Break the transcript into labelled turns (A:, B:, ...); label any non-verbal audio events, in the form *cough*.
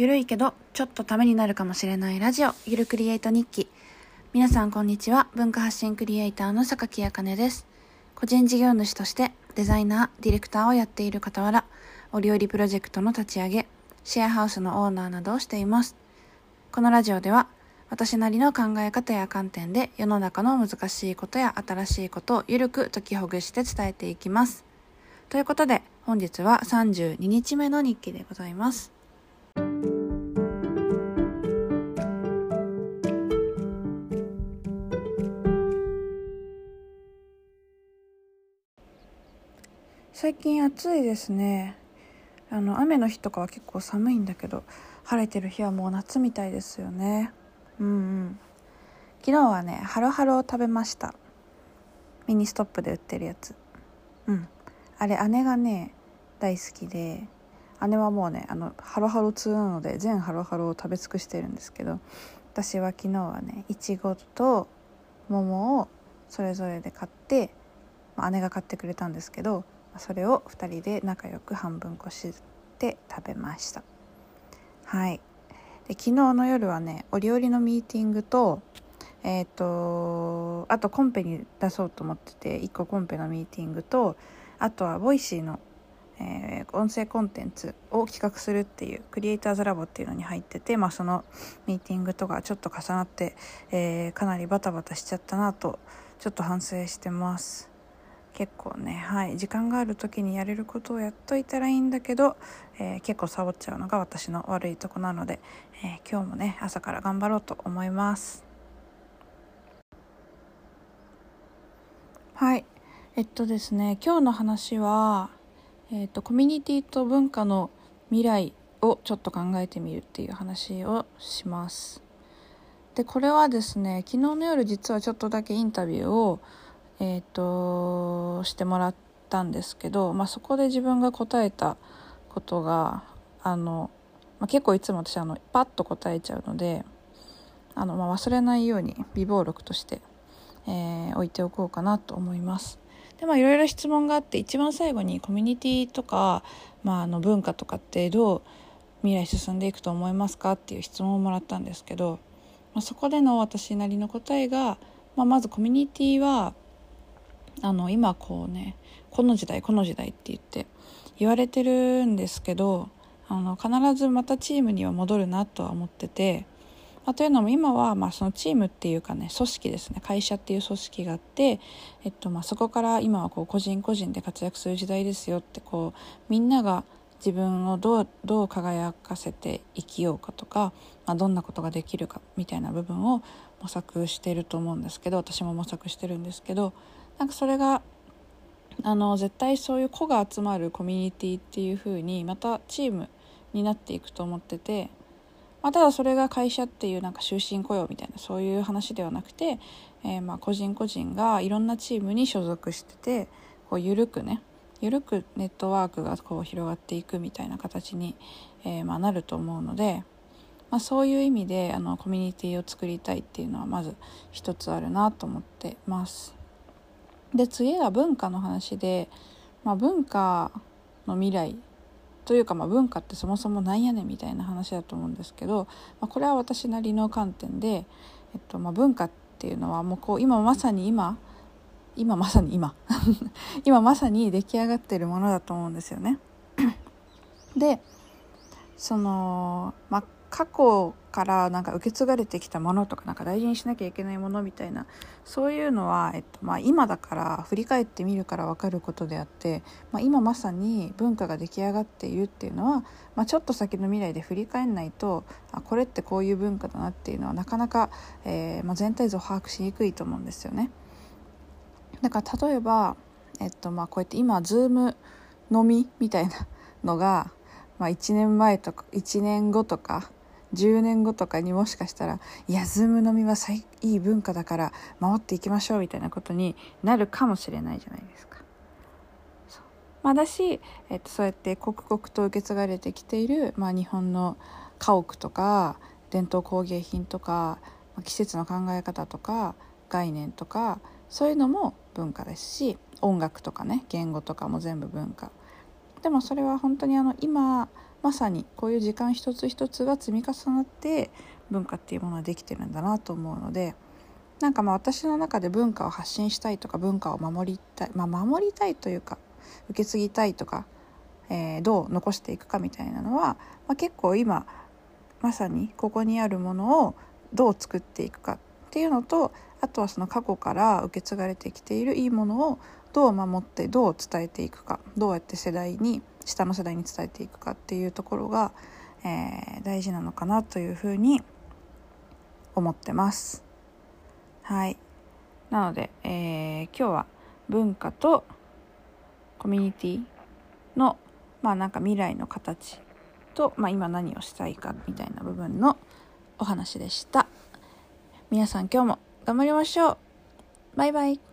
A: ゆるいけどちょっとためになるかもしれないラジオゆるクリエイト日記。皆さんこんにちは。文化発信クリエイターの榊あかねです。個人事業主としてデザイナーディレクターをやっている傍らお料理プロジェクトの立ち上げシェアハウスのオーナーなどをしています。このラジオでは私なりの考え方や観点で世の中の難しいことや新しいことをゆるく解きほぐして伝えていきます。ということで本日は32日目の日記でございます。最近暑いですね。あの雨の日とかは結構寒いんだけど晴れてる日はもう夏みたいですよね。うんうん。昨日はねハロハロを食べました。ミニストップで売ってるやつ。うん。あれ姉がね大好きで姉はもうねあのハロハロ通なので全ハロハロを食べ尽くしてるんですけど私は昨日はねいちごと桃をそれぞれで買って、ま、姉が買ってくれたんですけどそれを2人で仲良く半分こして食べました。はい。で昨日の夜はねお料理のミーティングとえっ、ー、とあとコンペに出そうと思ってて1個コンペのミーティングとあとは Voicy の、えー、音声コンテンツを企画するっていう Creators Lab っていうのに入ってて、まあ、そのミーティングとかちょっと重なって、えー、かなりバタバタしちゃったなとちょっと反省してます。結構ねはい時間がある時にやれることをやっといたらいいんだけど、えー、結構サボっちゃうのが私の悪いとこなので、えー、今日もね朝から頑張ろうと思います。はいえっとですね今日の話は、えっと、コミュニティと文化の未来をちょっと考えてみるっていう話をします。でこれはですね昨日の夜実はちょっとだけインタビューをえーと、してもらったんですけど、まあ、そこで自分が答えたことがあの、まあ、結構いつも私あのパッと答えちゃうのであの、まあ、忘れないように備忘録として、えー、置いておこうかなと思います。でまあいろいろ質問があって一番最後にコミュニティとか、まあ、あの文化とかってどう未来進んでいくと思いますか？っていう質問をもらったんですけど、まあ、そこでの私なりの答えが、まあ、まずコミュニティはあの今こうねこの時代この時代って言って言われてるんですけどあの必ずまたチームには戻るなとは思ってて、まあ、というのも今はまあそのチームっていうかね組織ですね会社っていう組織があって、えっと、まあそこから今はこう個人個人で活躍する時代ですよってこうみんなが自分をどうどう輝かせて生きようかとか、まあ、どんなことができるかみたいな部分を模索してると思うんですけど私も模索してるんですけどなんかそれがあの絶対そういう子が集まるコミュニティっていう風にまたチームになっていくと思ってて、まあ、ただそれが会社っていうなんか終身雇用みたいなそういう話ではなくて、えー、ま個人個人がいろんなチームに所属しててこう緩くね緩くネットワークがこう広がっていくみたいな形に、えー、まなると思うので、まあ、そういう意味であのコミュニティを作りたいっていうのはまず一つあるなと思ってます。で次は文化の話で、まあ、文化の未来というか、まあ、文化ってそもそもなんやねんみたいな話だと思うんですけど、まあ、これは私なりの観点で、えっとまあ、文化っていうのはもうこう今まさに今今まさに今 *laughs* 今まさに出来上がってるものだと思うんですよね。でその、まあ、過去からなんか受け継がれてきたものとかなんか大事にしなきゃいけないものみたいなそういうのは、えっとまあ、今だから振り返ってみるから分かることであって、まあ、今まさに文化が出来上がっているっていうのは、まあ、ちょっと先の未来で振り返んないとあこれってこういう文化だなっていうのはなかなか、えーまあ、全体像を把握しにくいと思うんですよね。だから例えば、えっとまあ、こうやって今 Zoom 飲みみたいなのが、まあ、1年前とか1年後とか10年後とかにもしかしたらいやズーム飲みは最いい文化だから守っていきましょうみたいなことになるかもしれないじゃないですか。まあ、だし、えっと、そうやって刻々と受け継がれてきている、まあ、日本の家屋とか伝統工芸品とか季節の考え方とか概念とかそういうのも文化ですし音楽とかね言語とかも全部文化でもそれは本当にあの今まさにこういう時間一つ一つが積み重なって文化っていうものができてるんだなと思うのでなんかまあ私の中で文化を発信したいとか文化を守りたいまあ守りたいというか受け継ぎたいとか、えー、どう残していくかみたいなのは、まあ、結構今まさにここにあるものをどう作っていくかっていうのとあとはその過去から受け継がれてきているいいものをどう守ってどう伝えていくかどうやって世代に下の世代に伝えていくかっていうところが、えー、大事なのかなというふうに思ってます。はい。なので、えー、今日は文化とコミュニティのまあなんか未来の形と、まあ、今何をしたいかみたいな部分のお話でした。皆さん今日も頑張りましょう。バイバイ。